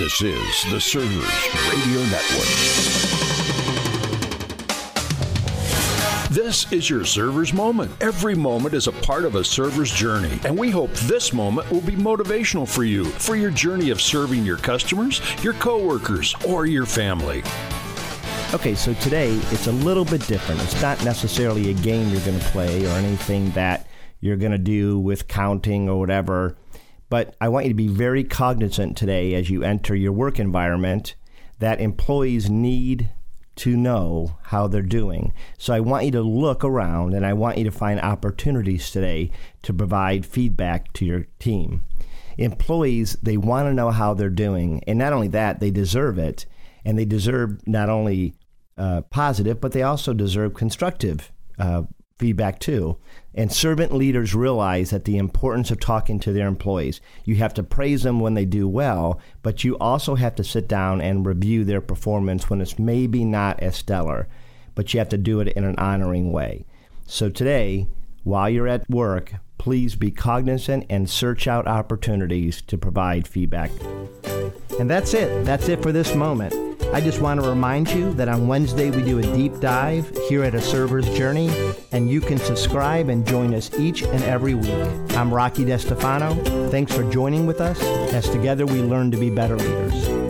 This is the Servers Radio Network. This is your server's moment. Every moment is a part of a server's journey, and we hope this moment will be motivational for you for your journey of serving your customers, your coworkers, or your family. Okay, so today it's a little bit different. It's not necessarily a game you're going to play or anything that you're going to do with counting or whatever. But I want you to be very cognizant today as you enter your work environment that employees need to know how they're doing. So I want you to look around and I want you to find opportunities today to provide feedback to your team. Employees, they want to know how they're doing. And not only that, they deserve it. And they deserve not only uh, positive, but they also deserve constructive uh, feedback too. And servant leaders realize that the importance of talking to their employees. You have to praise them when they do well, but you also have to sit down and review their performance when it's maybe not as stellar, but you have to do it in an honoring way. So today, while you're at work, please be cognizant and search out opportunities to provide feedback. And that's it. That's it for this moment. I just want to remind you that on Wednesday we do a deep dive here at A Server's Journey, and you can subscribe and join us each and every week. I'm Rocky DeStefano. Thanks for joining with us as together we learn to be better leaders.